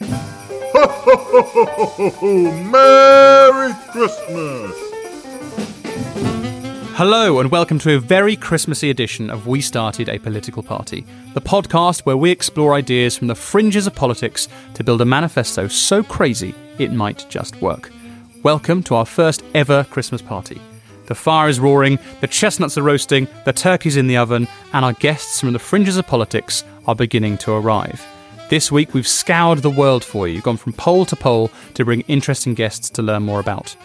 Merry Christmas! Hello, and welcome to a very Christmassy edition of We Started a Political Party, the podcast where we explore ideas from the fringes of politics to build a manifesto so crazy it might just work. Welcome to our first ever Christmas party. The fire is roaring, the chestnuts are roasting, the turkey's in the oven, and our guests from the fringes of politics are beginning to arrive. This week we've scoured the world for you, gone from pole to pole to bring interesting guests to learn more about.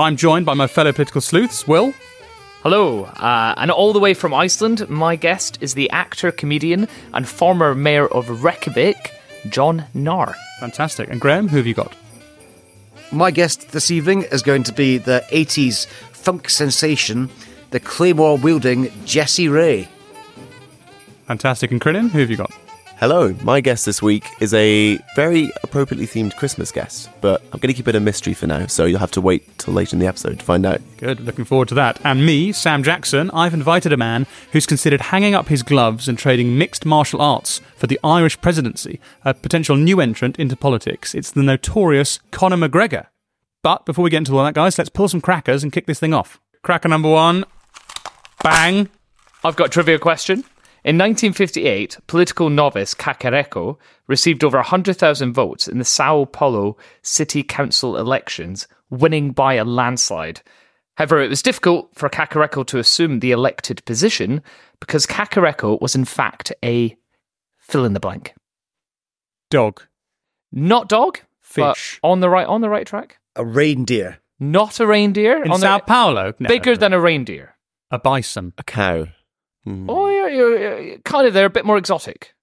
I'm joined by my fellow political sleuths, Will. Hello, uh, and all the way from Iceland, my guest is the actor, comedian, and former mayor of Reykjavik, John Gnarr. Fantastic. And Graham, who have you got? My guest this evening is going to be the 80s funk sensation, the claymore wielding Jesse Rae. Fantastic. And Crinan, who have you got? Hello, my guest this week is a very appropriately themed Christmas guest, but I'm going to keep it a mystery for now, so you'll have to wait till later in the episode to find out. Good. Looking forward to that. And me, Sam Jackson, I've invited a man who's considered hanging up his gloves and trading mixed martial arts for the Irish presidency, a potential new entrant into politics. It's the notorious Conor McGregor. But before we get into all that, guys, let's pull some crackers and kick this thing off. Cracker number one. Bang. I've got a trivia question. In 1958, political novice Cacareco received over 100,000 votes in the Sao Paulo City Council elections, winning by a landslide. However, it was difficult for Cacareco to assume the elected position because Cacareco was in fact a fill in the blank. Dog. Not dog, but Fish. on the right on the right track. A reindeer. Not a reindeer. In on the- Sao Paulo? No. bigger than a reindeer. a bison. A cow. Oh, you're, you're, you're kind of they're a bit more exotic.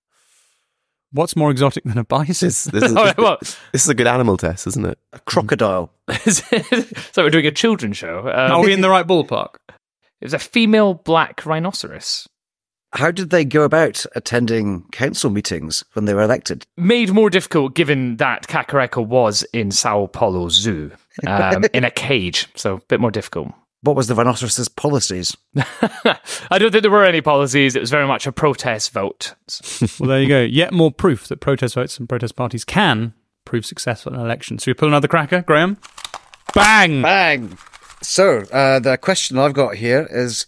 What's more exotic than a bison? This, this, is, All right, well, this is a good animal test, isn't it? A crocodile. so we're doing a children's show. Um, Are we in the right ballpark? It was a female black rhinoceros. How did they go about attending council meetings when they were elected? Made more difficult given that Cacareco was in Sao Paulo Zoo um, in a cage, so a bit more difficult. What was the rhinoceros's policies? I don't think there were any policies. It was very much a protest vote. Well, there you go. Yet more proof that protest votes and protest parties can prove successful in elections. election. So we pull another cracker, Graham. Bang! Bang! So, uh, the question I've got here is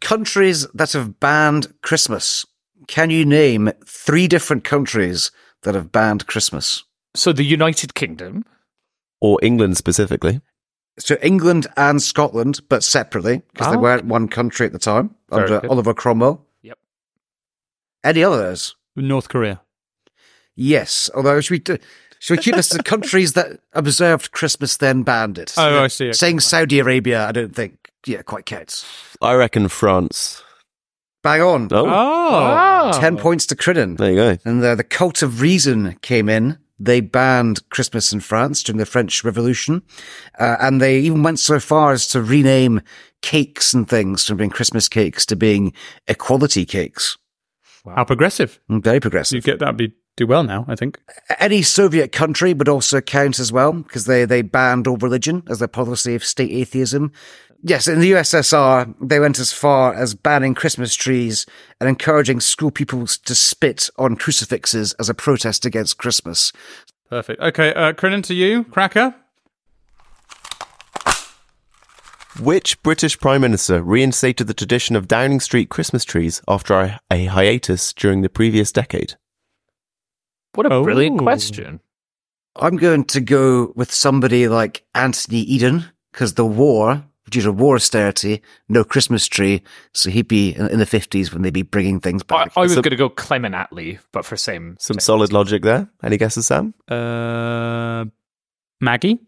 countries that have banned Christmas. Can you name three different countries that have banned Christmas? So the United Kingdom, Or England specifically. So England and Scotland, but separately, because they Oh. weren't one country at the time Very under good. Oliver Cromwell. Yep. Any others? North Korea. Yes. Although should we do, should we keep this to countries that observed Christmas then banned it? Oh, I see. Okay, Saying Saudi Arabia, I don't think yeah quite counts. I reckon France. Bang on. Oh, Oh. Ten points to Crinan. there you go. And the, the cult of reason came in. They banned Christmas in France during the French Revolution. Uh, and they even went so far as to rename cakes and things from being Christmas cakes to being equality cakes. How progressive. Very progressive. You get that'd be do well now, I think. Any Soviet country would also count as well because they, they banned all religion as their policy of state atheism. Yes, in the USSR, they went as far as banning Christmas trees and encouraging school pupils to spit on crucifixes as a protest against Christmas. Perfect. Okay, uh, Crinan, to you, cracker. Which British Prime Minister reinstated the tradition of Downing Street Christmas trees after a, a hiatus during the previous decade? what a Oh. brilliant question. I'm going to go with somebody like Anthony Eden because the war, due to war austerity, no Christmas tree. So he'd be in, in the 50s when they'd be bringing things back. I was So- going to go Clement Attlee, but for same. Some same solid reason. logic there. Any guesses, Sam? Uh, Maggie.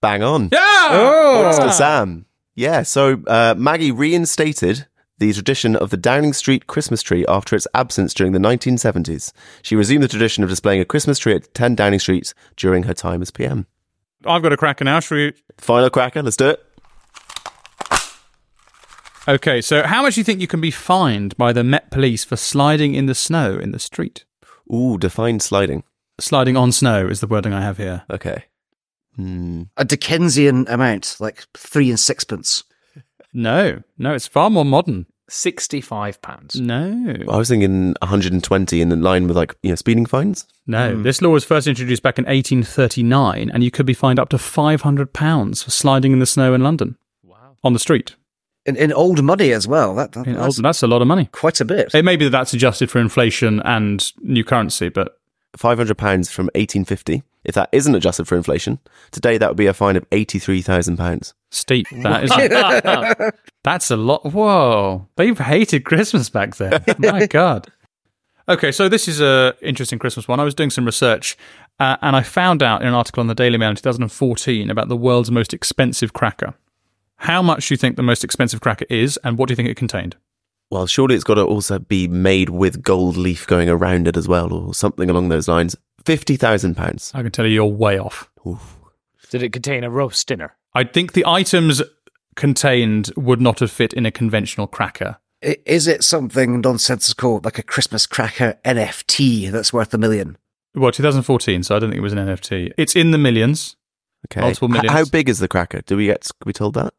Bang on. Yeah. Points to Sam. Yeah, so uh, Maggie reinstated the tradition of the Downing Street Christmas tree after its absence during the 1970s. She resumed the tradition of displaying a Christmas tree at 10 Downing Street during her time as PM. I've got a cracker now. Should we? Final cracker, let's do it. Okay, so how much do you think you can be fined by the Met Police for sliding in the snow in the street? Ooh, define sliding. Sliding on snow is the wording I have here. Okay. Hmm. A Dickensian amount, like three and sixpence. No, no, it's far more modern. Sixty-five pounds. No. I was thinking 120 in line with like you know speeding fines. No. Hmm. This law was first introduced back in 1839, and you could be fined up to £500 for sliding in the snow in London. Wow. On the street. In, in old money as well. That, that- that's old- that's a lot of money. quite a bit. It may be that that's adjusted for inflation and new currency, but 500 pounds from 1850. If that isn't adjusted for inflation, today that would be a fine of 83,000 pounds. Steep. That is. that's a lot. Whoa. They've hated Christmas back then. My God. Okay, so this is a interesting Christmas one. I was doing some research, uh, and I found out in an article on the Daily Mail in 2014 about the world's most expensive cracker. How much do you think the most expensive cracker is, and what do you think it contained? Well, surely it's got to also be made with gold leaf going around it as well, or something along those lines. 50,000 pounds. I can tell you you're way off. Did it contain a roast dinner? I think the items contained would not have fit in a conventional cracker. Is it something nonsensical like a Christmas cracker NFT that's worth a million? Well, 2014, so I don't think it was an NFT. It's in the millions. Okay. Multiple H- how big is the cracker? Do we get? Can we told that?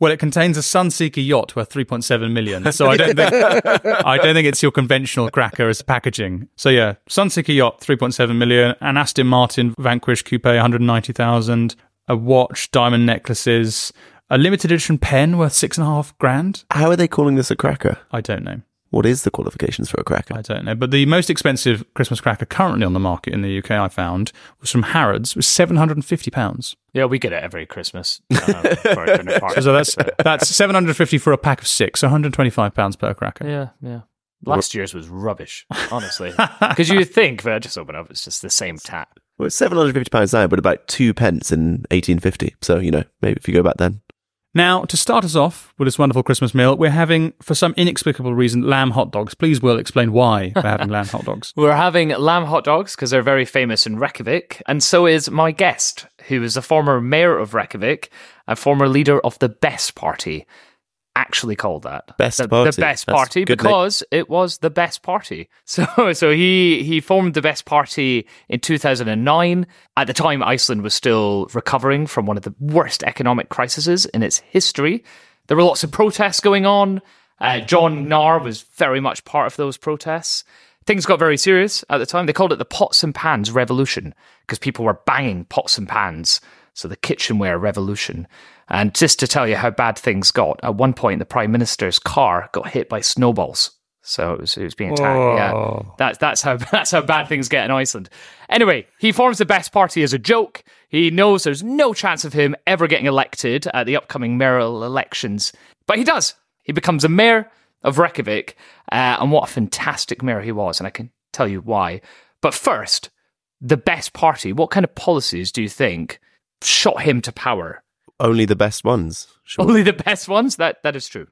Well, it contains a Sunseeker yacht worth 3.7 million. So I don't think I don't think it's your conventional cracker as packaging. So yeah, Sunseeker yacht 3.7 million, an Aston Martin Vanquish Coupe 190,000, a watch, diamond necklaces, a limited edition pen worth six and a half grand. How are they calling this a cracker? I don't know. What is the qualifications for a cracker? I don't know. But the most expensive Christmas cracker currently on the market in the UK, I found, was from Harrods. It was 750 pounds. Yeah, we get it every Christmas. uh, for a party. So that's that's 750 for a pack of six, so 125 pounds per cracker. Yeah, yeah. Last year's was rubbish, honestly. Because you would think, but I just open up, it's just the same tap. Well, it's 750 pounds now, but about two pence in 1850. So, you know, maybe if you go back then. Now, to start us off with this wonderful Christmas meal, we're having, for some inexplicable reason, lamb hot dogs. Please, Will, explain why we're having lamb hot dogs. We're having lamb hot dogs because they're very famous in Reykjavik, and so is my guest, who is a former mayor of Reykjavik, a former leader of the Best Party. Actually called that Best the, Party. the best That's party good name. because it was the best party. So, so he he formed the best party in 2009. At the time, Iceland was still recovering from one of the worst economic crises in its history. There were lots of protests going on. Uh, John Gnarr was very much part of those protests. Things got very serious at the time. They called it the pots and pans revolution because people were banging pots and pans. So the kitchenware revolution. And just to tell you how bad things got, at one point the prime minister's car got hit by snowballs. So it was, it was being attacked. Yeah, that's that's how that's how bad things get in Iceland. Anyway, he forms the best party as a joke. He knows there's no chance of him ever getting elected at the upcoming mayoral elections, but he does. He becomes a mayor of Reykjavik, uh, and what a fantastic mayor he was, and I can tell you why. But first, the best party. What kind of policies do you think shot him to power? Only the best ones. Sure. Only the best ones. That that is true.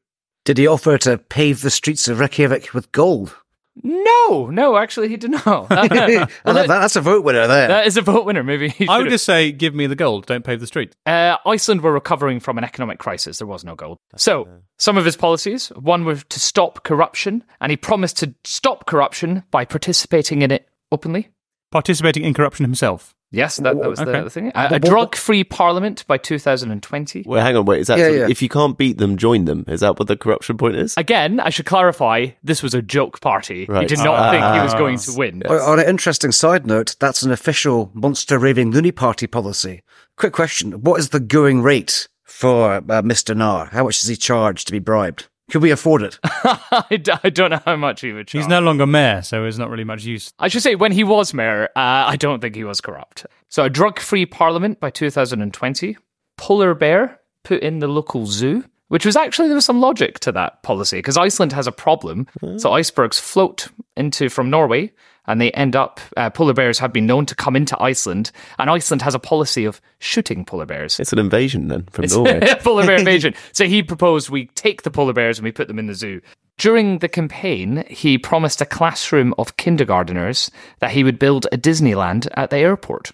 Did he offer to pave the streets of Reykjavik with gold? No, no, actually, he did not. I Well, that. That's a vote winner there. that is a vote winner. Maybe I would just say, give me the gold, don't pave the street. Uh, Iceland were recovering from an economic crisis. There was no gold. So, some of his policies one was to stop corruption, and he promised to stop corruption by participating in it openly. Participating in corruption himself. Yes, that, that was Okay. the, the thing. A, a drug free parliament by 2020. Wait, hang on. Wait, is that Yeah, yeah. if you can't beat them, join them? Is that what the corruption point is? Again, I should clarify this was a joke party. He did not think he was Ah. going to win. On- On an interesting side note, that's an official monster raving loony party policy. Quick question: What is the going rate for uh, Mr. Gnarr? How much does he charge to be bribed? Could we afford it? I, d- I don't know how much he would charge. He's no longer mayor, so it's not really much use. I should say, when he was mayor, uh, I don't think he was corrupt. So, a drug free parliament by 2020, polar bear put in the local zoo, which was actually, there was some logic to that policy because Iceland has a problem. So, icebergs float into from Norway and they end up, uh, polar bears have been known to come into Iceland, and Iceland has a policy of shooting polar bears. It's an invasion then from Norway. polar bear invasion. So he proposed we take the polar bears and we put them in the zoo. During the campaign, he promised a classroom of kindergarteners that he would build a Disneyland at the airport.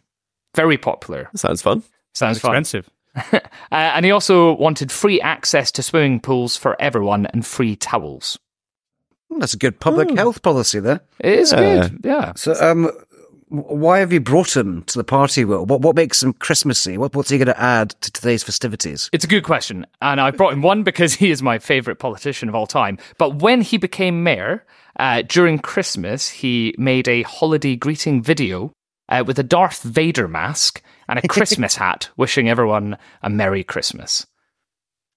Very popular. Sounds fun. Sounds fun. Expensive. Uh, and he also wanted free access to swimming pools for everyone and free towels. That's a good public health policy there. It is Yeah. good. Yeah. So, um, Why have you brought him to the party, Will? What, what makes him Christmassy? What, what's he going to add to today's festivities? It's a good question. And I brought him one because he is my favourite politician of all time. But when he became mayor, uh, during Christmas, he made a holiday greeting video uh, with a Darth Vader mask and a Christmas hat, wishing everyone a Merry Christmas.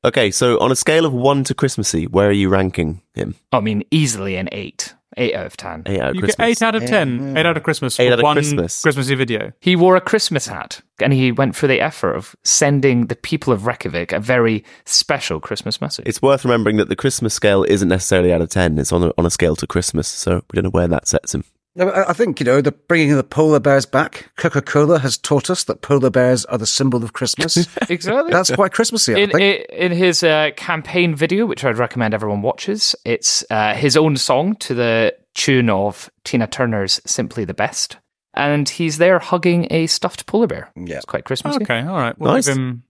Okay, so on a scale of one to Christmassy, where are you ranking him? Oh, I mean, easily an eight. Eight out of ten. Eight out of You Christmas. get eight out of ten. Eight out of Christmas. Eight for out of one Christmas. Christmassy video. He wore a Christmas hat and he went for the effort of sending the people of Reykjavik a very special Christmas message. It's worth remembering that the Christmas scale isn't necessarily out of 10. It's on a, on a scale to Christmas, so we don't know where that sets him. No, I I think, you know, the bringing the polar bears back. Coca Cola has taught us that polar bears are the symbol of Christmas. exactly. That's quite Christmassy, I in, think. in, in his uh, campaign video, which I'd recommend everyone watches, it's uh, his own song to the tune of Tina Turner's "Simply the Best," and he's there hugging a stuffed polar bear. Yeah. it's quite Christmassy. Okay, all right. We'll Nice. give him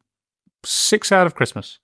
six out of Christmas.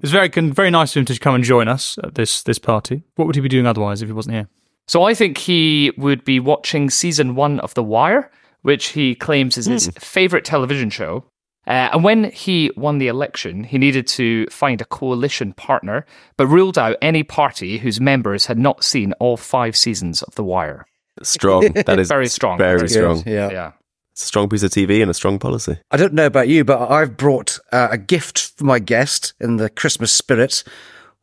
It's very very nice of him to come and join us at this this party. What would he be doing otherwise if he wasn't here? So I think he would be watching season one of The Wire, which he claims is his favorite television show. Uh, and when he won the election, he needed to find a coalition partner, but ruled out any party whose members had not seen all five seasons of The Wire. Strong. That is Very strong. Very Very strong. Yeah. Yeah. It's a strong piece of TV and a strong policy. I don't know about you, but I've brought uh, a gift for my guest in the Christmas spirit.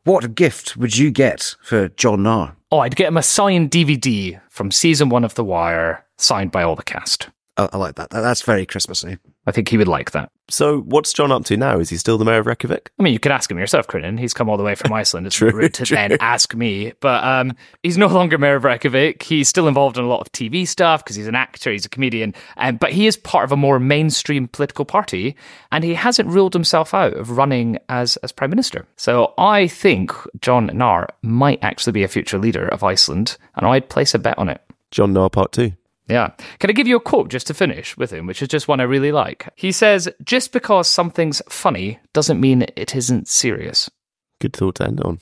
What gift would you get for John Gnarr? Oh, I'd get him a signed DVD from season one of The Wire, signed by all the cast. I, I like that. That- That's very Christmassy. I think he would like that. So, what's John up to now? Is he still the mayor of Reykjavik? I mean, you could ask him yourself, Crinan. He's come all the way from Iceland. It's True, rude to true. then ask me. But um, he's no longer mayor of Reykjavik. He's still involved in a lot of TV stuff because he's an actor, he's a comedian. Um, but he is part of a more mainstream political party, and he hasn't ruled himself out of running as as prime minister. So I think John Gnarr might actually be a future leader of Iceland, and I'd place a bet on it. John Gnarr Part 2. Yeah. Can I give you a quote just to finish with him, which is just one I really like? He says, Just because something's funny doesn't mean it isn't serious. Good thought to end on.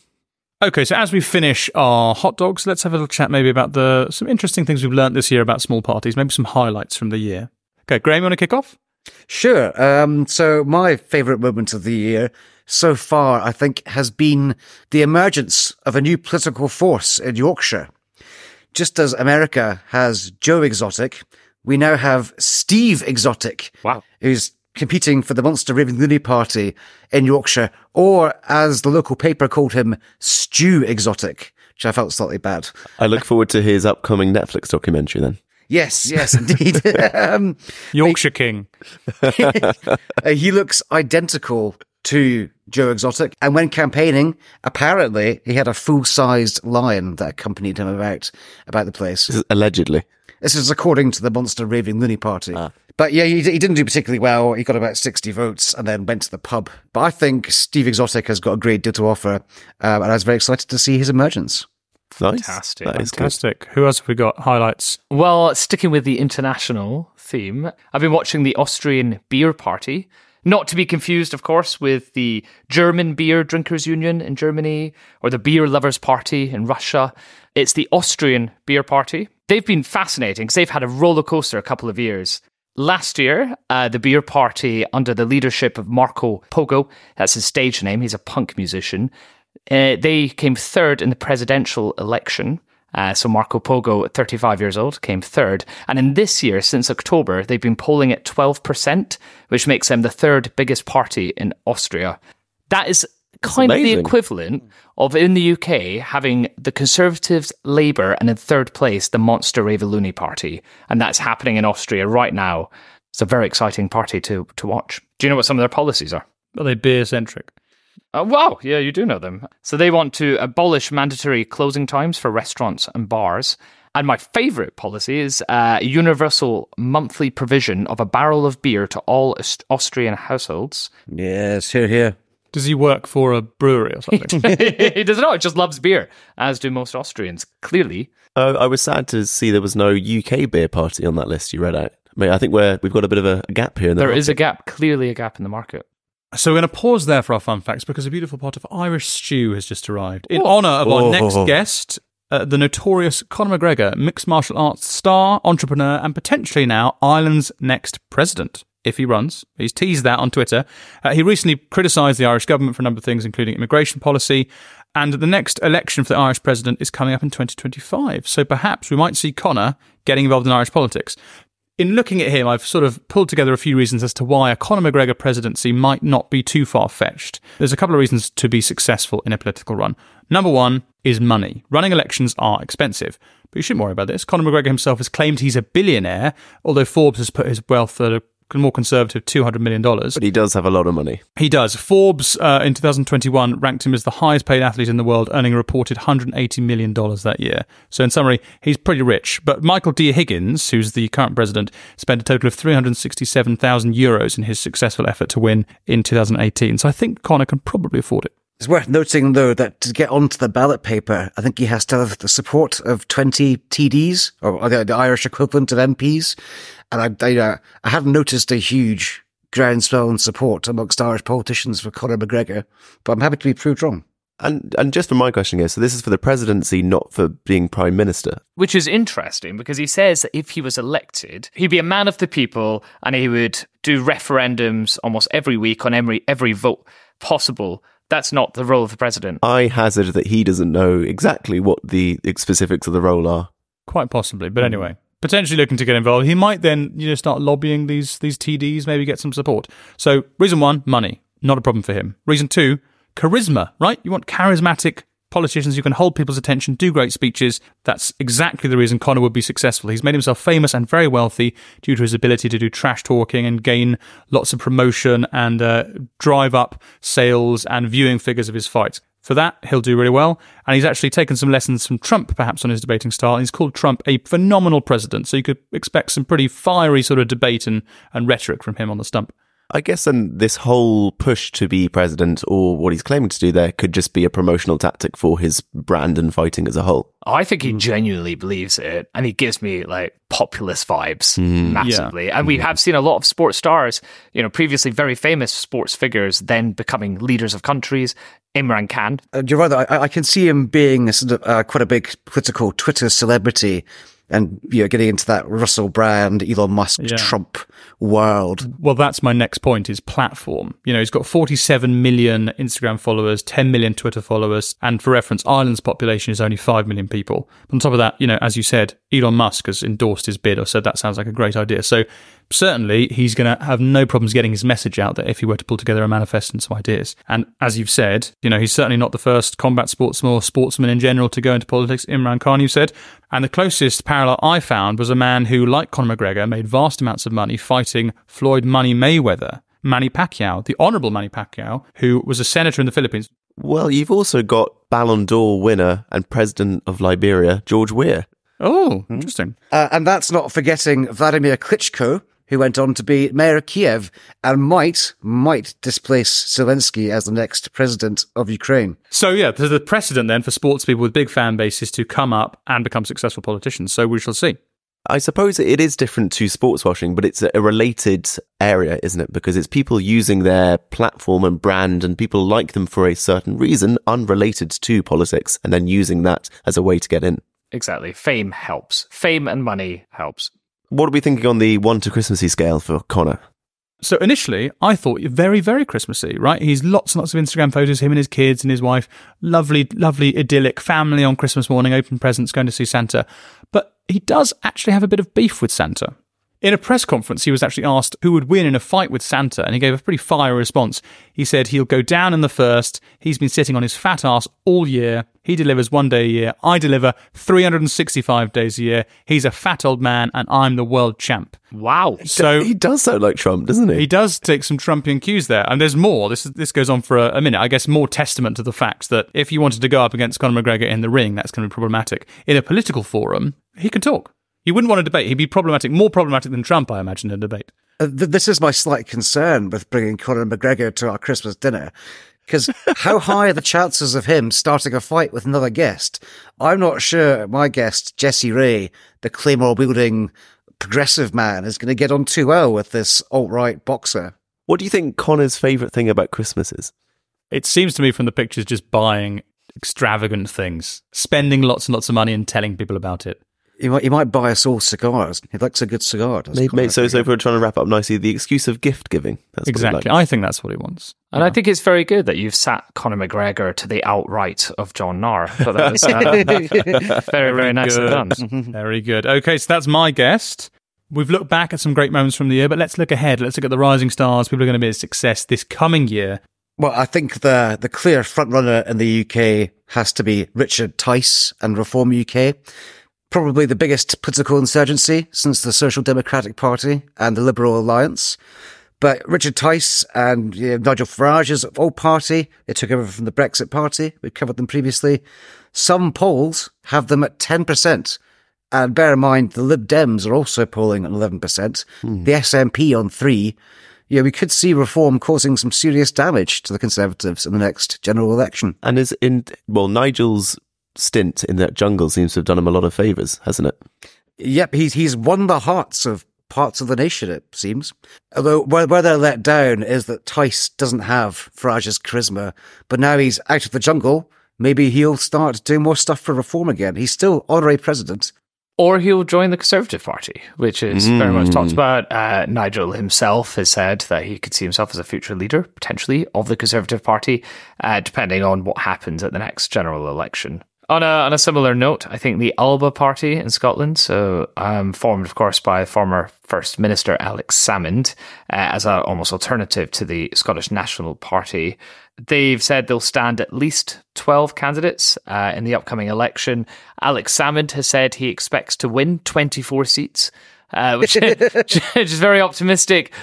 Okay, so as we finish our hot dogs, let's have a little chat maybe about the some interesting things we've learnt this year about small parties, maybe some highlights from the year. Okay, Graham, you want to kick off? Sure. Um, so my favourite moment of the year so far, I think, has been the emergence of a new political force in Yorkshire. Just as America has Joe Exotic, we now have Steve Exotic. Wow. Who's competing for the Monster Raving Loony Party in Yorkshire, or as the local paper called him, Stew Exotic, which I felt slightly bad. I look forward to his upcoming Netflix documentary then. Yes, yes, indeed. um, Yorkshire King. Uh, he looks identical to Joe Exotic. And when campaigning, apparently he had a full sized lion that accompanied him about, about the place. Allegedly. This is according to the Monster Raving Loony Party. But yeah, he, he didn't do particularly well. He got about 60 votes and then went to the pub. But I think Steve Exotic has got a great deal to offer. Um, and I was very excited to see his emergence. Nice. Fantastic. That is good. Fantastic. Who else have we got? Highlights. Well, sticking with the international theme, I've been watching the Austrian Beer Party. Not to be confused, of course, with the German Beer Drinkers Union in Germany or the Beer Lovers Party in Russia. It's the Austrian Beer Party. They've been fascinating because they've had a roller coaster a couple of years. Last year, uh, the beer party, under the leadership of Marco Pogo, that's his stage name, he's a punk musician, uh, they came third in the presidential election. Uh, so Marco Pogo, 35 years old, came third. And in this year, since October, they've been polling at 12%, which makes them the third biggest party in Austria. That is kind of the equivalent of in the UK having the Conservatives, Labour, and in third place, the Monster Raving Loony Party. And that's happening in Austria right now. It's a very exciting party to, to watch. Do you know what some of their policies are? Are they beer centric? Uh, wow, yeah, you do know them. So they want to abolish mandatory closing times for restaurants and bars. And my favourite policy is uh, universal monthly provision of a barrel of beer to all Aust- Austrian households. Yes, here, here. Does he work for a brewery or something? he does not, He just loves beer, as do most Austrians, clearly. Uh, I was sad to see there was no UK beer party on that list you read out. I mean, I think we're, we've got a bit of a, a gap here. In the There is a gap, clearly a gap in the market. So we're going to pause there for our fun facts because a beautiful pot of Irish stew has just arrived in honour of our next guest. uh, the notorious Conor McGregor, mixed martial arts star, entrepreneur, and potentially now Ireland's next president. If he runs, he's teased that on Twitter. Uh, he recently criticised the Irish government for a number of things, including immigration policy. And the next election for the Irish president is coming up in 2025. So perhaps we might see Conor getting involved in Irish politics in looking at him, I've sort of pulled together a few reasons as to why a Conor McGregor presidency might not be too far fetched. There's a couple of reasons to be successful in a political run. Number one is money. Running elections are expensive, but you shouldn't worry about this. Conor McGregor himself has claimed he's a billionaire, although Forbes has put his wealth at more conservative $200 million. But he does have a lot of money. He does. Forbes uh, in 2021 ranked him as the highest paid athlete in the world, earning a reported $180 million that year. So, in summary, he's pretty rich. But Michael D. Higgins, who's the current president, spent a total of 367,000 euros in his successful effort to win in 2018. So, I think Conor can probably afford it. It's worth noting, though, that to get onto the ballot paper, I think he has to have the support of 20 TDs, or the, the Irish equivalent of MPs. And I, I, uh, I have noticed a huge groundswell in support amongst Irish politicians for Conor McGregor, but I'm happy to be proved wrong. And and just for my question here, so this is for the presidency, not for being prime minister. Which is interesting because he says that if he was elected, he'd be a man of the people and he would do referendums almost every week on every every vote possible. That's not the role of the president. I hazard that he doesn't know exactly what the specifics of the role are. Quite possibly, but hmm. anyway, potentially looking to get involved. He might then you know start lobbying these these TDs, maybe get some support. So reason one, money, not a problem for him. Reason two, charisma. Right, you want charismatic politicians who can hold people's attention, do great speeches. That's exactly the reason Conor would be successful. He's made himself famous and very wealthy due to his ability to do trash talking and gain lots of promotion and uh, drive up sales and viewing figures of his fights. For that, he'll do really well. And he's actually taken some lessons from Trump, perhaps, on his debating style. He's called Trump a phenomenal president. So you could expect some pretty fiery sort of debate and, and rhetoric from him on the stump. I guess then this whole push to be president or what he's claiming to do there could just be a promotional tactic for his brand and fighting as a whole. I think he genuinely believes it, and he gives me like populist vibes massively. And we have seen a lot of sports stars, you know, previously very famous sports figures, then becoming leaders of countries. Imran Khan. Uh, you're right. I, I can see him being a sort of, uh, quite a big political Twitter celebrity and you know getting into that Russell Brand, Elon Musk, Yeah. Trump world. Well, that's my next point is platform. You know, he's got 47 million Instagram followers, 10 million Twitter followers. And for reference, Ireland's population is only 5 million people. On top of that, you know, as you said, Elon Musk has endorsed his bid or said that sounds like a great idea. So certainly he's going to have no problems getting his message out there if he were to pull together a manifesto and some ideas. And as you've said, you know, he's certainly not the first combat sportsman or sportsman in general to go into politics. Imran Khan, you said. And the closest parallel I found was a man who, like Conor McGregor, made vast amounts of money fighting Floyd Money Mayweather. Manny Pacquiao, the honourable Manny Pacquiao, who was a senator in the Philippines. Well, you've also got Ballon d'Or winner and president of Liberia, George Weah. Oh, interesting. Uh, and that's not forgetting Vladimir Klitschko, who went on to be mayor of Kiev and might, might displace Zelensky as the next president of Ukraine. So yeah, there's the precedent then for sports people with big fan bases to come up and become successful politicians. So we shall see. I suppose it is different to sports washing, but it's a related area, isn't it? Because it's people using their platform and brand and people like them for a certain reason, unrelated to politics, and then using that as a way to get in. Exactly. Fame helps. Fame and money helps. What are we thinking on the one to Christmassy scale for Conor? So initially, I thought very, very Christmassy, right? He's lots and lots of Instagram photos, him and his kids and his wife, lovely, lovely, idyllic family on Christmas morning, open presents, going to see Santa. But he does actually have a bit of beef with Santa. In a press conference, he was actually asked who would win in a fight with Santa, and he gave a pretty fiery response. He said he'll go down in the first. He's been sitting on his fat ass all year. He delivers one day a year. I deliver 365 days a year. He's a fat old man, and I'm the world champ. Wow. So he does sound like Trump, doesn't he? he does take some Trumpian cues there, and there's more. This is, this goes on for a, a minute. I guess more testament to the fact that if you wanted to go up against Conor McGregor in the ring, that's going to be problematic. In a political forum, he can talk. You wouldn't want to debate. He'd be problematic, more problematic than Trump, I imagine, in a debate. Uh, th- this is my slight concern with bringing Conor McGregor to our Christmas dinner. Because how high are the chances of him starting a fight with another guest? I'm not sure my guest, Jesse Rae, the claymore wielding progressive man, is going to get on too well with this alt right boxer. what do you think Conor's favourite thing about Christmas is? It seems to me from the pictures just buying extravagant things, spending lots and lots of money and telling people about it. He might, he might buy us all cigars. He likes a good cigar. doesn't Maybe, he? so, so if we're trying to wrap up nicely, the excuse of gift giving. That's exactly. like. I think that's what he wants. And I think it's very good that you've sat Conor McGregor to the outright of John Gnarr. But that was uh, very, very nicely done. Very good. Okay, so that's my guest. We've looked back at some great moments from the year, but let's look ahead. Let's look at the rising stars. People are going to be a success this coming year. Well, I think the the clear front runner in the UK has to be Richard Tice and Reform UK. Probably the biggest political insurgency since the Social Democratic Party and the Liberal Alliance. But Richard Tice and you know, Nigel Farage's old party, they took over from the Brexit Party. We've covered them previously. Some polls have them at 10%. And bear in mind, the Lib Dems are also polling at 11%. Hmm. The SNP on three. Yeah, we could see reform causing some serious damage to the Conservatives in the next general election. And is in well, Nigel's stint in that jungle seems to have done him a lot of favours, hasn't it? Yep, he's he's won the hearts of parts of the nation. It seems. Although where, where they're let down is that Tice doesn't have Farage's charisma, but now he's out of the jungle. Maybe he'll start doing more stuff for reform again. He's still honorary president. Or he'll join the Conservative Party, which is very much talked about. Uh, Nigel himself has said that he could see himself as a future leader, potentially, of the Conservative Party, uh, depending on what happens at the next general election. On a, on a similar note, I think the Alba Party in Scotland, so um, formed, of course, by former First Minister Alex Salmond uh, as an almost alternative to the Scottish National Party, they've said they'll stand at least 12 candidates uh, in the upcoming election. Alex Salmond has said he expects to win 24 seats, uh, which, which is very optimistic.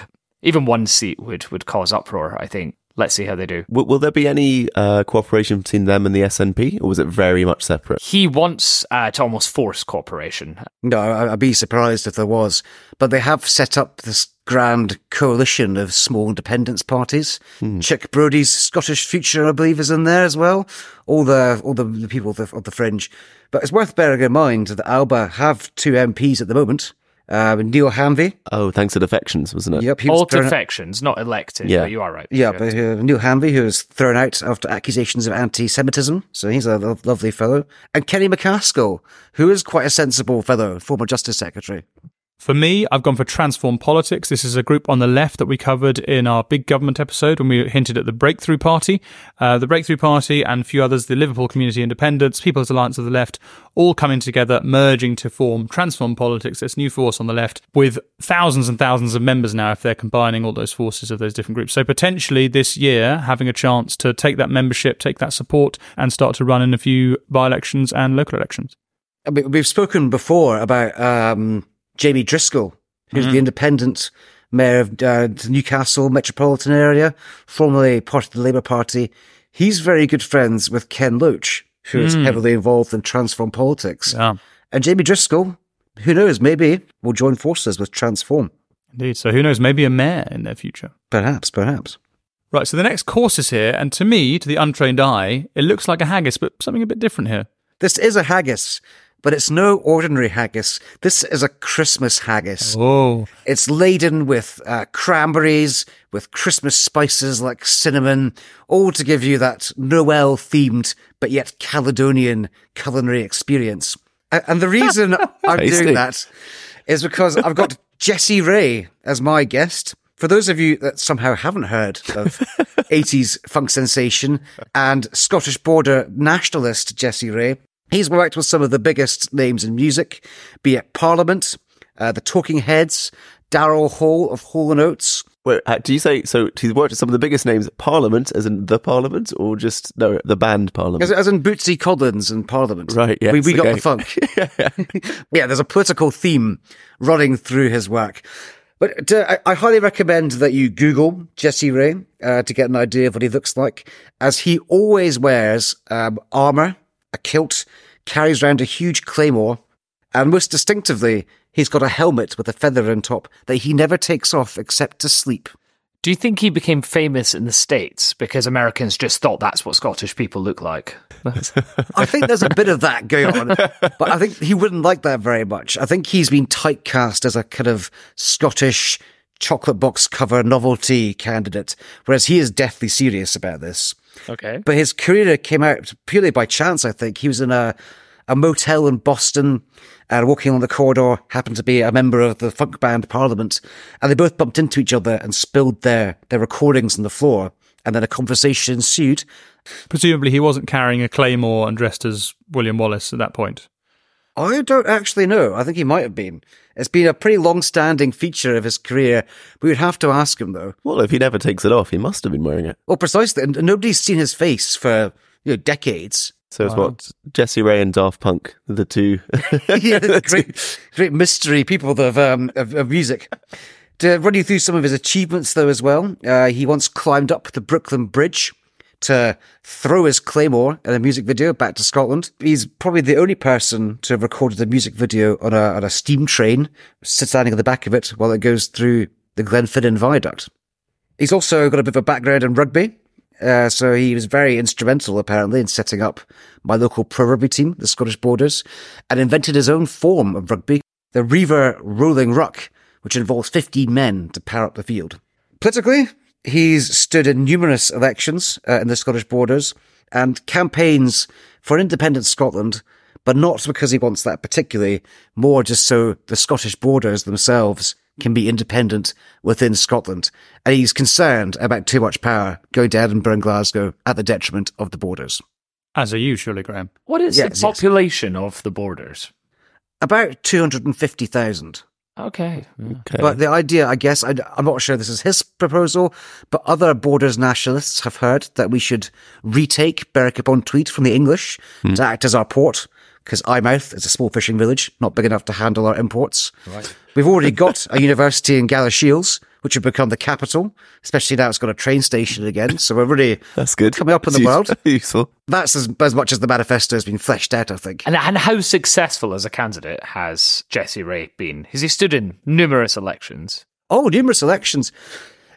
Even one seat would, would cause uproar, I think. Let's see how they do. Will, will there be any uh, cooperation between them and the SNP, or was it very much separate? He wants uh, to almost force cooperation. No, I- I'd be surprised if there was. But they have set up this grand coalition of small independence parties. Chic Brodie's Scottish Future, I believe, is in there as well. All the all the, the people of the, of the fringe. But it's worth bearing in mind that Alba have two MPs at the moment. Uh, Neale Hanvey. Oh, thanks to defections, wasn't it? Yep, he was All thrown- defections, not elected. Yeah. but you are right. Yeah, but uh, Neale Hanvey, who was thrown out after accusations of anti-Semitism, so he's a lo- lovely fellow, and Kenny MacAskill, who is quite a sensible fellow, former Justice Secretary. For me, I've gone for Transform Politics. This is a group on the left that we covered in our big government episode when we hinted at the Breakthrough Party. Uh, the Breakthrough Party and a few others, the Liverpool Community Independents, People's Alliance of the Left, all coming together, merging to form Transform Politics, this new force on the left, with thousands and thousands of members now if they're combining all those forces of those different groups. So potentially this year, having a chance to take that membership, take that support, and start to run in a few by elections and local elections. We've spoken before about um, Jamie Driscoll, who's the independent mayor of uh, the Newcastle metropolitan area, formerly part of the Labour Party. He's very good friends with Ken Loach, who is heavily involved in Transform politics. Yeah. And Jamie Driscoll, who knows, maybe will join forces with Transform. Indeed. So who knows, maybe a mayor in their future. Perhaps, perhaps. Right, so the next course is here, and to me, to the untrained eye, it looks like a haggis, but something a bit different here. This is a haggis, but it's no ordinary haggis. This is a Christmas haggis. Oh, It's laden with uh, cranberries, with Christmas spices like cinnamon, all to give you that Noel themed but yet Caledonian culinary experience. And the reason I'm doing that is because I've got Jesse Rae as my guest. For those of you that somehow haven't heard of 80s funk sensation and Scottish border nationalist Jesse Rae, he's worked with some of the biggest names in music, be it Parliament, uh, the Talking Heads, Daryl Hall of Hall and Oates. Wait, uh, do you say so? He's worked with some of the biggest names Parliament, as in the Parliament, or just no, the band Parliament? As, as in Bootsy Collins and Parliament. Right, Yeah, We, we got okay. the funk. yeah, there's a political theme running through his work. But uh, I, I highly recommend that you Google Jesse Rae uh, to get an idea of what he looks like, as he always wears um, armor, a kilt, carries around a huge claymore, and most distinctively, he's got a helmet with a feather on top that he never takes off except to sleep. Do you think he became famous in the States because Americans just thought that's what Scottish people look like? I think there's a bit of that going on, but I think he wouldn't like that very much. I think he's been typecast as a kind of Scottish chocolate box cover novelty candidate, whereas he is deathly serious about this. Okay. But his career came out purely by chance, I think. He was in a, a motel in Boston and walking along the corridor happened to be a member of the funk band Parliament. And they both bumped into each other and spilled their, their recordings on the floor. And then a conversation ensued. Presumably, he wasn't carrying a claymore and dressed as William Wallace at that point. I don't actually know. I think he might have been. It's been a pretty long standing feature of his career. We would have to ask him, though. Well, if he never takes it off, he must have been wearing it. Well, precisely. And nobody's seen his face for you know, decades. So it's what Jesse Rae and Daft Punk, the two. yeah, the great, great mystery people of, um, of, of music. To run you through some of his achievements, though, as well, uh, he once climbed up the Brooklyn Bridge to throw his claymore in a music video back to Scotland. He's probably the only person to have recorded a music video on a, on a steam train, standing at the back of it while it goes through the Glenfinnan Viaduct. He's also got a bit of a background in rugby. Uh, so he was very instrumental, apparently, in setting up my local pro rugby team, the Scottish Borders, and invented his own form of rugby, the Reaver Rolling Ruck, which involves 15 men to power up the field. Politically, he's stood in numerous elections uh, in the Scottish Borders and campaigns for independent Scotland, but not because he wants that particularly, more just so the Scottish Borders themselves can be independent within Scotland. And he's concerned about too much power going to Edinburgh and Glasgow at the detriment of the borders. As are you, surely, Graham. What is Yes, the yes. population of the borders? About 250,000. Okay. Okay. But the idea, I guess, I, am not sure this is his proposal, but other borders nationalists have heard that we should retake Berwick upon Tweed from the English hmm. to act as our port, because Eyemouth is a small fishing village, not big enough to handle our imports. Right. We've already got a university in Galashiels, which would become the capital, especially now it's got a train station again. So we're really That's good. coming up in the It's world. useful- Useful. That's as, as much as the manifesto has been fleshed out, I think. And, and how successful as a candidate has Jesse Rae been? Has he stood in numerous elections? Oh, numerous elections.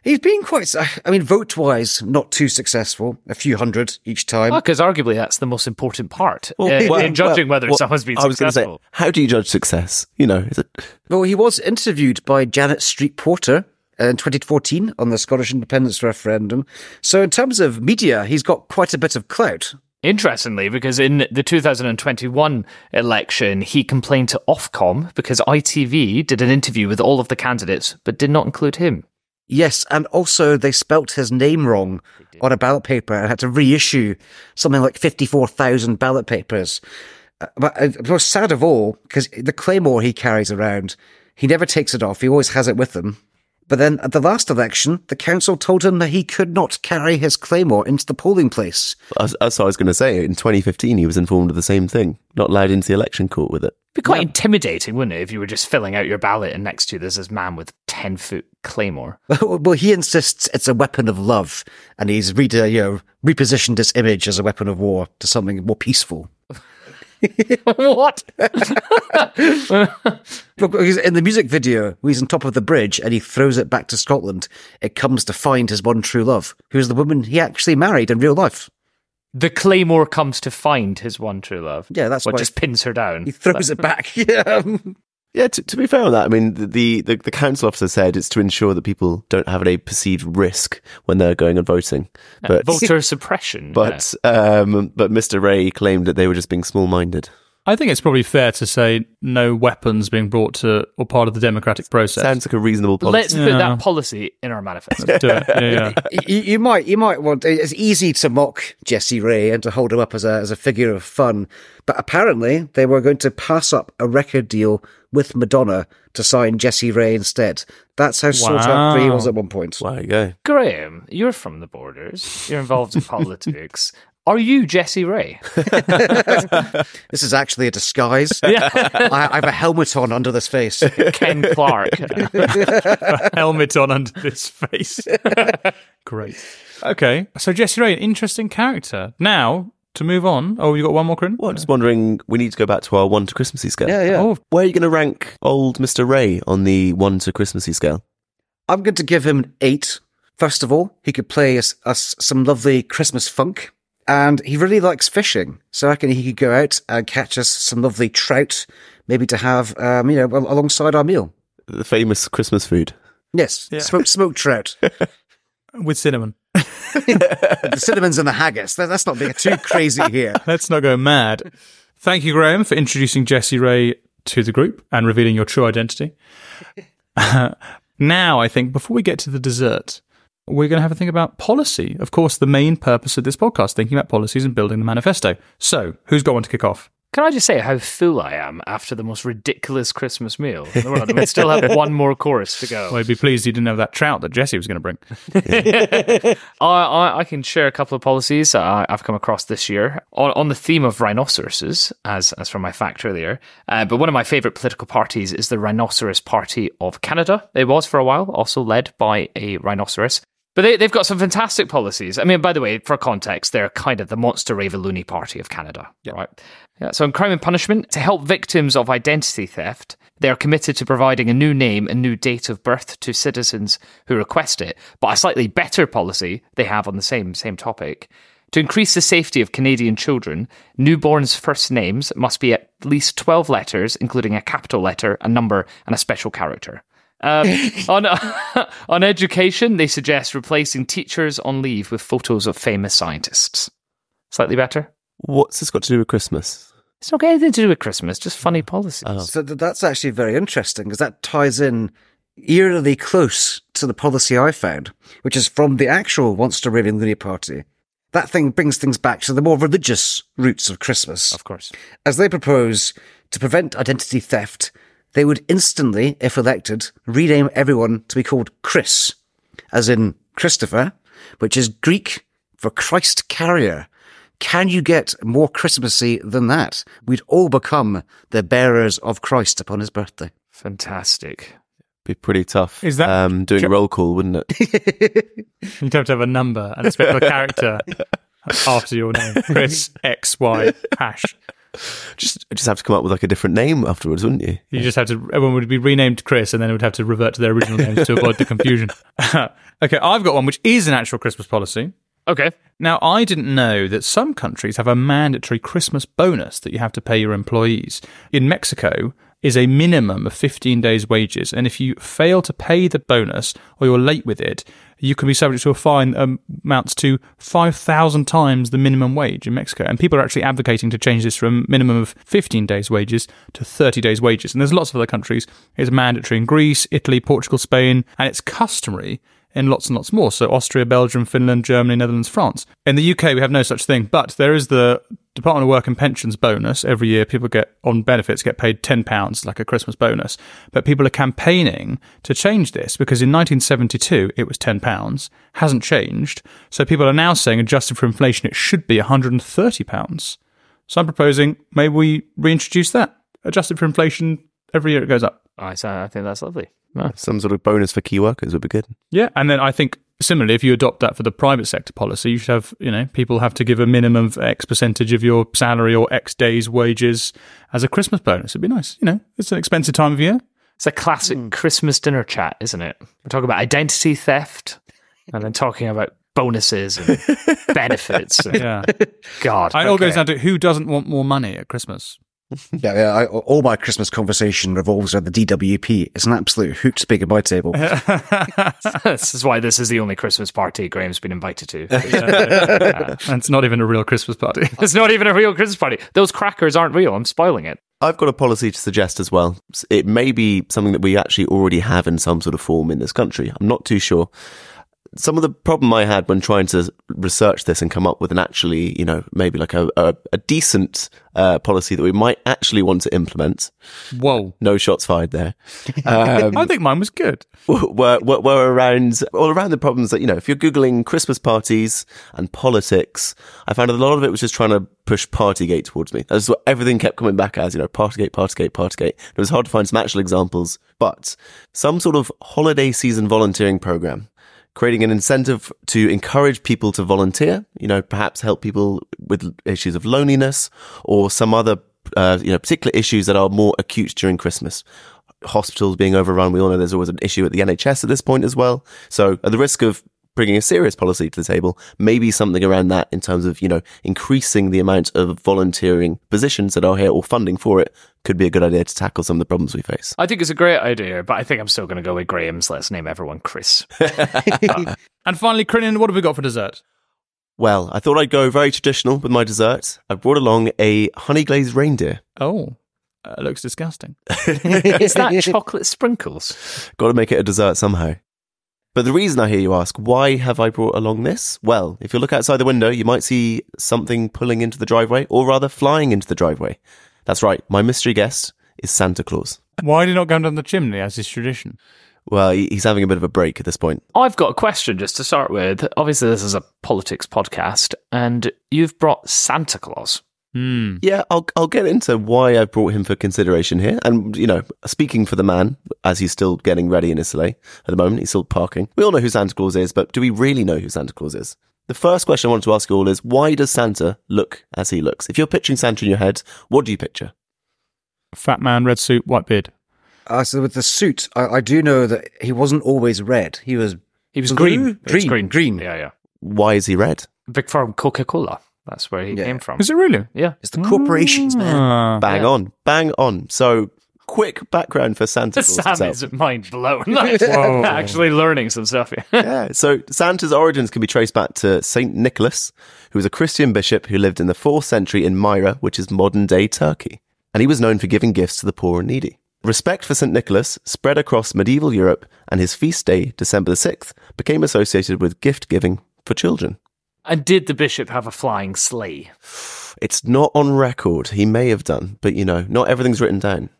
He's been quite, I mean, vote wise, not too successful. A few hundred each time. Because arguably that's the most important part uh, well, in judging well, whether well, someone's been I was gonna successful. say, how do you judge success? You know, is it? Well, he was interviewed by Janet Street Porter in 2014 on the Scottish independence referendum. So, in terms of media, he's got quite a bit of clout. Interestingly, because in the 2021 election, he complained to Ofcom because ITV did an interview with all of the candidates but did not include him. Yes, and also they spelt his name wrong on a ballot paper and had to reissue something like 54,000 ballot papers. Uh, But uh, most sad of all, because the claymore he carries around, he never takes it off. He always has it with him. But then at the last election, the council told him that he could not carry his claymore into the polling place. As, as I was going to say, in 2015, he was informed of the same thing. Not allowed into the election court with it. It'd be quite intimidating, wouldn't it, if you were just filling out your ballot and next to you there's this man with 10 foot claymore? well, he insists it's a weapon of love, and he's re- uh, you know, repositioned this image as a weapon of war to something more peaceful. what? Look, because in the music video, he's on top of the bridge and he throws it back to Scotland, it comes to find his one true love, who's the woman he actually married in real life. The claymore comes to find his one true love. Yeah, that's what just pins her down. He throws it back. Yeah. Yeah, to, to be fair on that, I mean, the, the, the council officer said it's to ensure that people don't have any perceived risk when they're going and voting. But, Voter suppression. but, um, but Mr. Rae claimed that they were just being small minded. I think it's probably fair to say no weapons being brought to or part of the democratic process. Sounds like a reasonable yeah. Let's policy. put Yeah. that policy in our manifesto. Do it. Yeah, yeah. you, you might, you might want. It's easy to mock Jesse Rae and to hold him up as a as a figure of fun, but apparently they were going to pass up a record deal with Madonna to sign Jesse Rae instead. That's how sought after he was at one point. There you go. Graham, you're from the borders. You're involved in politics. Are you Jesse Rae? This is actually a disguise. Yeah. I, I have a helmet on under this face. Ken Clark. helmet on under this face. Great. Okay, so Jesse Rae, an interesting character. Now to move on. Oh, you got one more, Crinan? Well, I'm just wondering, we need to go back to our one to Christmassy scale. Yeah, yeah. Oh, Where are you going to rank old Mr. Rae on the one to Christmassy scale? I'm going to give him an eight. First of all, he could play us, us some lovely Christmas funk, and he really likes fishing. So I reckon he could go out and catch us some lovely trout, maybe to have, um, you know, alongside our meal. The famous Christmas food. Yes, smoked, smoked trout. with cinnamon. the cinnamons and the haggis. Let- Let's not be too crazy here. Let's not go mad. Thank you, Graham, for introducing Jesse Rae to the group and revealing your true identity. now, I think before we get to the dessert, we're going to have a think about policy. Of course, the main purpose of this podcast, thinking about policies and building the manifesto. So, who's got one to kick off? Can I just say how full I am after the most ridiculous Christmas meal in the world? And we still have one more chorus to go. Well, I'd be pleased you didn't have that trout that Jesse was going to bring. I, I, I can share a couple of policies I, I've come across this year on, on the theme of rhinoceroses, as as from my fact earlier. Uh, but one of my favourite political parties is the Rhinoceros Party of Canada. It was for a while, also led by a rhinoceros. But they, they've got some fantastic policies. I mean, by the way, for context, they're kind of the Monster Raving Loony Party of Canada, right? Yeah, so, in crime and punishment, to help victims of identity theft, they are committed to providing a new name and new date of birth to citizens who request it. But a slightly better policy they have on the same same topic. To increase the safety of Canadian children, newborns' first names must be at least 12 letters, including a capital letter, a number, and a special character. Um, on on education, they suggest replacing teachers on leave with photos of famous scientists. Slightly better. What's this got to do with Christmas? It's not got anything to do with Christmas, just funny policies. So that's actually very interesting because that ties in eerily close to the policy I found, which is from the actual Monster Raving Loony Party. That thing brings things back to the more religious roots of Christmas. Of course. As they propose to prevent identity theft, they would instantly, if elected, rename everyone to be called Chris, as in Christopher, which is Greek for Christ carrier. Can you get more Christmassy than that? We'd all become the bearers of Christ upon his birthday. Fantastic. Be pretty tough. Is that- um, doing Ju- a roll call, wouldn't it? You'd have to have a number and a special character after your name. Chris X Y hash. Just just have to come up with like a different name afterwards, wouldn't you? You just have to. Everyone would be renamed Chris, and then it would have to revert to their original names to avoid the confusion. okay, I've got one which is an actual Christmas policy. Okay. Now, I didn't know that some countries have a mandatory Christmas bonus that you have to pay your employees. In Mexico, is a minimum of 15 days' wages, and if you fail to pay the bonus or you're late with it, you can be subject to a fine that amounts to 5,000 times the minimum wage in Mexico. And people are actually advocating to change this from a minimum of 15 days' wages to 30 days' wages. And there's lots of other countries. It's mandatory in Greece, Italy, Portugal, Spain, and it's customary in lots and lots more. So Austria, Belgium, Finland, Germany, Netherlands, France. In the UK, we have no such thing, but there is the Department of Work and Pensions bonus. Every year, people get on benefits get paid ten pounds, like a Christmas bonus. But people are campaigning to change this because in 1972 it was ten pounds, hasn't changed. So people are now saying, adjusted for inflation, it should be 130 pounds. So I'm proposing maybe we reintroduce that, adjusted for inflation. Every year it goes up. I, say I think that's lovely. Nice. Some sort of bonus for key workers would be good. Yeah, and then I think similarly, if you adopt that for the private sector policy, you should have you know people have to give a minimum of X percentage of your salary or X days' wages as a Christmas bonus. It'd be nice, you know. It's an expensive time of year. It's a classic hmm. Christmas dinner chat, isn't it? We're talking about identity theft and then talking about bonuses and benefits. and- Yeah, God. and it all goes okay. down to who doesn't want more money at Christmas. Yeah, yeah I, all my Christmas conversation revolves around the DWP. It's an absolute hoot speak at my table. this is why this is the only Christmas party Graham's been invited to. And it's not even a real Christmas party. it's not even a real Christmas party. Those crackers aren't real. I'm spoiling it. I've got a policy to suggest as well. It may be something that we actually already have in some sort of form in this country. I'm not too sure. Some of the problem I had when trying to research this and come up with an actually, you know, maybe like a, a, a decent uh, policy that we might actually want to implement. Whoa, No shots fired there. Um, I think mine was good. were, were, were around all around the problems that you know if you're googling christmas parties and politics i found a lot of it was just trying to push partygate towards me that's what everything kept coming back as you know partygate partygate partygate it was hard to find some actual examples but some sort of holiday season volunteering program creating an incentive to encourage people to volunteer you know perhaps help people with issues of loneliness or some other uh, you know particular issues that are more acute during christmas hospitals being overrun. We all know there's always an issue at the NHS at this point as well. So at the risk of bringing a serious policy to the table, maybe something around that in terms of, you know, increasing the amount of volunteering positions that are here or funding for it could be a good idea to tackle some of the problems we face. I think it's a great idea, but I think I'm still going to go with Graham's. Let's name everyone Chris. And finally, Crinan, what have we got for dessert? Well, I thought I'd go very traditional with my dessert. I brought along a honey glazed reindeer. Oh, uh, looks disgusting. Is that chocolate sprinkles? Got to make it a dessert somehow. But the reason I hear you ask, why have I brought along this? Well, if you look outside the window, you might see something pulling into the driveway, or rather flying into the driveway. That's right, my mystery guest is Santa Claus. Why did he not go down the chimney as is tradition? Well, he's having a bit of a break at this point. I've got a question just to start with. Obviously, this is a politics podcast, and you've brought Santa Claus. Hmm. Yeah, I'll I'll get into why I brought him for consideration here. And you know, speaking for the man, as he's still getting ready in his sleigh at the moment, he's still parking. We all know who Santa Claus is, but do we really know who Santa Claus is? The first question I wanted to ask you all is why does Santa look as he looks? If you're picturing Santa in your head, what do you picture? Fat man, red suit, white beard. Uh, so with the suit, I, I do know that he wasn't always red. He was He was Blue? green. He was Green, green. green. Yeah, yeah. Why is he red? Big from Coca Cola. That's where he Yeah. came from. Is it really? Yeah. it's the corporations, man. Ah. Bang Yeah. on, bang on. So, quick background for Santa Claus Sam himself. is mind blown. Whoa. Actually learning some stuff. here. yeah. So Santa's origins can be traced back to Saint Nicholas, who was a Christian bishop who lived in the fourth century in Myra, which is modern day Turkey. And he was known for giving gifts to the poor and needy. Respect for St. Nicholas spread across medieval Europe, and his feast day, December the 6th, became associated with gift giving for children. And did the bishop have a flying sleigh? It's not on record. He may have done, but you know, not everything's written down.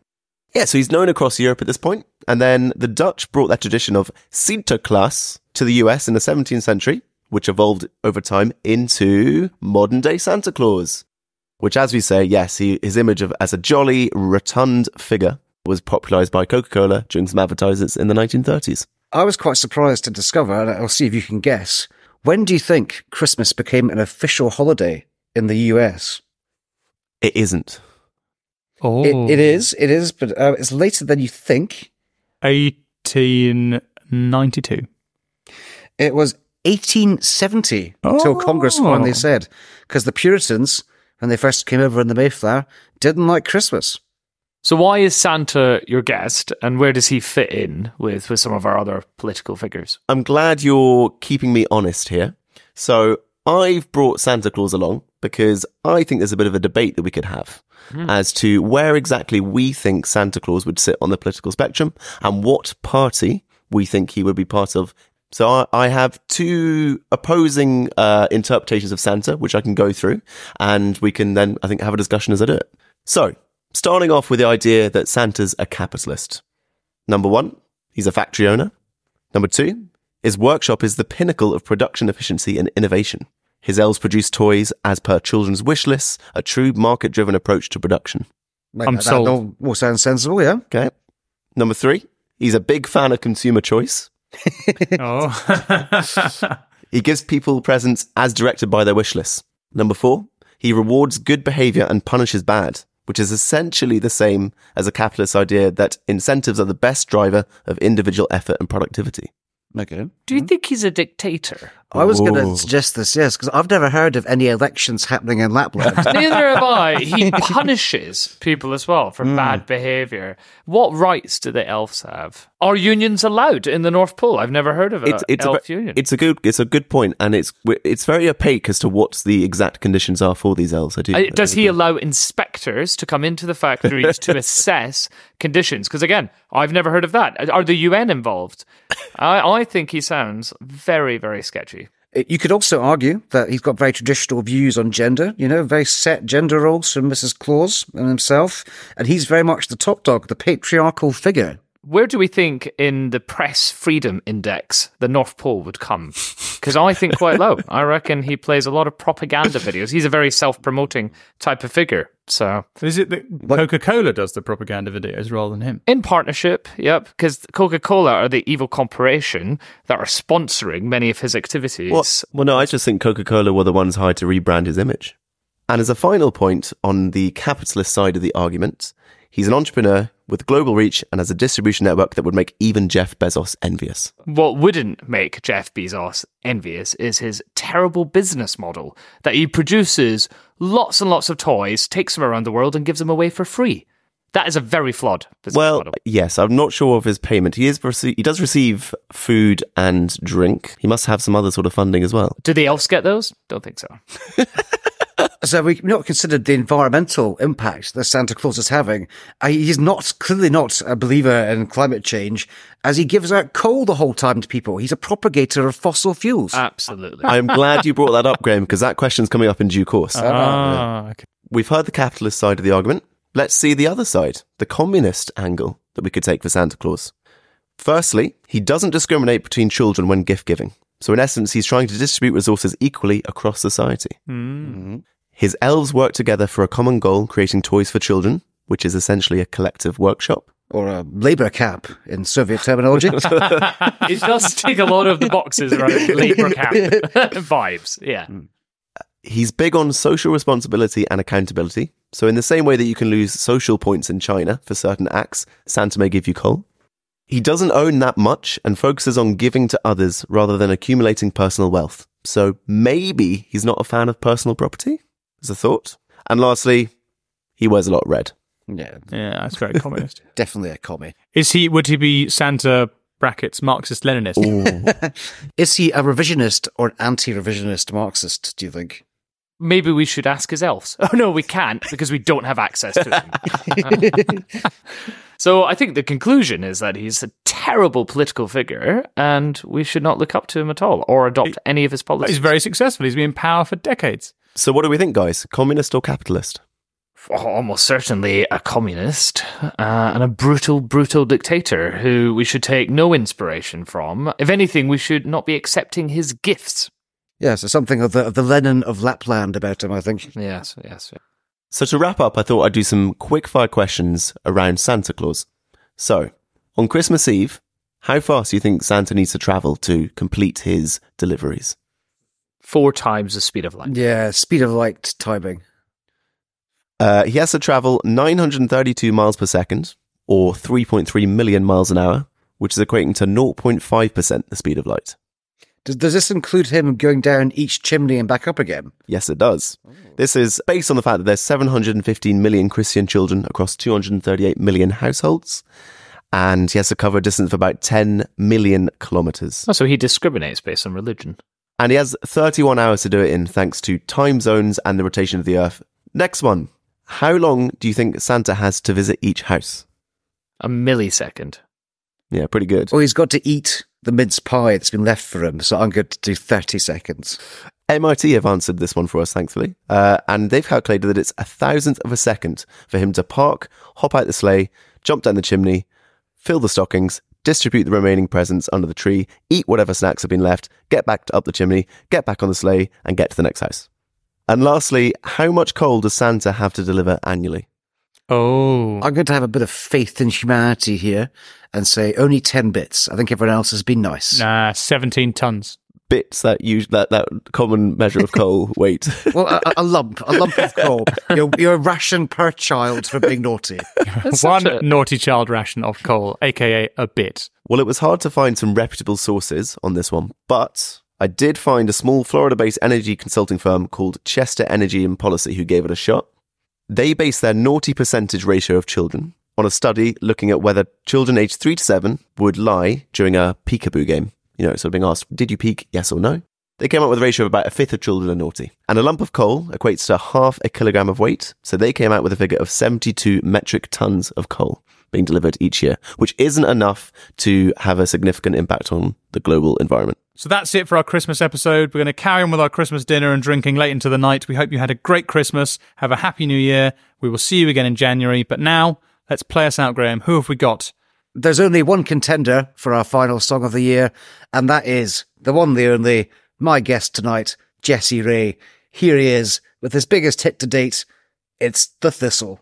Yeah, so he's known across Europe at this point, and then the Dutch brought that tradition of Sinterklaas to the US in the 17th century, which evolved over time into modern day Santa Claus. Which, as we say, yes, he, his image of as a jolly, rotund figure was popularized by Coca Cola during some advertisements in the 1930s. I was quite surprised to discover, and I'll see if you can guess. When do you think Christmas became an official holiday in the US? It isn't. Oh. It, it is, it is, but uh, it's later than you think. 1892. It was 1870 until Congress finally Oh. said, because the Puritans, when they first came over in the Mayflower, didn't like Christmas. So why is Santa your guest, and where does he fit in with, with some of our other political figures? I'm glad you're keeping me honest here. So I've brought Santa Claus along because I think there's a bit of a debate that we could have as to where exactly we think Santa Claus would sit on the political spectrum and what party we think he would be part of. So I, I have two opposing uh, interpretations of Santa, which I can go through, and we can then, I think, have a discussion as I do it. So, starting off with the idea that Santa's a capitalist. Number one, he's a factory owner. Number two, his workshop is the pinnacle of production efficiency and innovation. His elves produce toys as per children's wish lists, a true market driven approach to production. Like, I'm that sold. all, all sounds sensible, yeah? Okay. Number three, he's a big fan of consumer choice. oh. He gives people presents as directed by their wish lists. Number four, he rewards good behavior and punishes bad, which is essentially the same as a capitalist idea that incentives are the best driver of individual effort and productivity. Okay. Do you hmm. think he's a dictator? I was going to suggest this, yes, because I've never heard of any elections happening in Lapland. Neither have I. He punishes people as well for bad behaviour. What rights do the elves have? Are unions allowed in the North Pole? I've never heard of it. It's it's a, elf ve- union. it's a good it's a good point, and it's it's very opaque as to what the exact conditions are for these elves. I do. Uh, I Does do he allow inspectors to come into the factories to assess conditions? Because again, I've never heard of that. Are the UN involved? I, I think he sounds very, very sketchy. You could also argue that he's got very traditional views on gender, you know, very set gender roles from Mrs. Claus and himself, and he's very much the top dog, the patriarchal figure. Where do we think in the press freedom index the North Pole would come? Because I think quite low. I reckon he plays a lot of propaganda videos. He's a very self promoting type of figure. So, Is it that Coca Cola does the propaganda videos rather than him? in partnership, yep, because Coca Cola are the evil corporation that are sponsoring many of his activities. Well, well, no, I just think Coca Cola were the ones hired to rebrand his image. And as a final point on the capitalist side of the argument, he's an entrepreneur with global reach and has a distribution network that would make even Jeff Bezos envious. What wouldn't make Jeff Bezos envious is his terrible business model that he produces lots and lots of toys, takes them around the world, and gives them away for free. That is a very flawed business Well, model. yes, I'm not sure of his payment. He is he does receive food and drink. He must have some other sort of funding as well. Do the elves get those? Don't think so. So we've not considered the environmental impact that Santa Claus is having. Uh, he's not clearly not a believer in climate change, as he gives out coal the whole time to people. He's a propagator of fossil fuels. Absolutely. I'm glad you brought that up, Graham, because that question's coming up in due course. Ah, okay. We've heard the capitalist side of the argument. Let's see the other side, the communist angle that we could take for Santa Claus. Firstly, he doesn't discriminate between children when gift giving. So, in essence, he's trying to distribute resources equally across society. His elves work together for a common goal, creating toys for children, which is essentially a collective workshop. or a labour camp in Soviet terminology. it does tick a lot of the boxes around Labour camp vibes. Yeah. Hmm. He's big on social responsibility and accountability. So, in the same way that you can lose social points in China for certain acts, Santa may give you coal. He doesn't own that much and focuses on giving to others rather than accumulating personal wealth. So, maybe he's not a fan of personal property, as a thought. And lastly, he wears a lot of red. yeah, Yeah, that's very communist. definitely a commie. Is he? Would he be Santa brackets Marxist Leninist? Is he a revisionist or an anti-revisionist Marxist? Do you think? Maybe we should ask his elves. Oh, no, we can't because we don't have access to them. so I think the conclusion is that he's a terrible political figure and we should not look up to him at all or adopt any of his policies. He's very successful. He's been in power for decades. So, what do we think, guys? Communist or capitalist? almost certainly a communist uh, and a brutal, brutal dictator who we should take no inspiration from. If anything, we should not be accepting his gifts. Yeah, so something of the, of the Lenin of Lapland about him, I think. Yes, yes. So, to wrap up, I thought I'd do some quick fire questions around Santa Claus. So, on Christmas Eve, how fast do you think Santa needs to travel to complete his deliveries? Four times the speed of light. Yeah, speed of light timing. Uh, he has to travel 932 miles per second, or 3.3 million miles an hour, which is equating to 0.5% the speed of light. Does, does this include him going down each chimney and back up again? Yes, it does. This is based on the fact that there's 715 million Christian children across 238 million households, and he has to cover a distance of about 10 million kilometers. Oh, so he discriminates based on religion. And he has 31 hours to do it in thanks to time zones and the rotation of the Earth. Next one. How long do you think Santa has to visit each house? A millisecond. Yeah, pretty good. Well, he's got to eat the mince pie that's been left for him, so I'm going to do 30 seconds. MIT have answered this one for us, thankfully. Uh, and they've calculated that it's a thousandth of a second for him to park, hop out the sleigh, jump down the chimney, fill the stockings, distribute the remaining presents under the tree, eat whatever snacks have been left, get back to up the chimney, get back on the sleigh, and get to the next house. And lastly, how much coal does Santa have to deliver annually? Oh, I'm going to have a bit of faith in humanity here and say only 10 bits. I think everyone else has been nice. nah, seventeen tons. Bits that use that, that common measure of coal weight. Well, a, a lump, a lump of coal. You're, you're a ration per child for being naughty. One a- naughty child ration of coal, aka a bit. Well, it was hard to find some reputable sources on this one, but I did find a small Florida based energy consulting firm called Chester Energy and Policy who gave it a shot. They based their naughty percentage ratio of children on a study looking at whether children aged 3 to 7 would lie during a peekaboo game. You know, sort of being asked, did you peak, Yes or no? They came up with a ratio of about a fifth of children are naughty. And a lump of coal equates to half a kilogram of weight. So they came out with a figure of 72 metric tons of coal being delivered each year, which isn't enough to have a significant impact on the global environment. So that's it for our Christmas episode. We're going to carry on with our Christmas dinner and drinking late into the night. We hope you had a great Christmas. Have a happy new year. We will see you again in January. But now, let's play us out, Graham. Who have we got? There's only one contender for our final song of the year, and that is the one, the only, my guest tonight, Jesse Rae. Here he is with his biggest hit to date. It's The Thistle.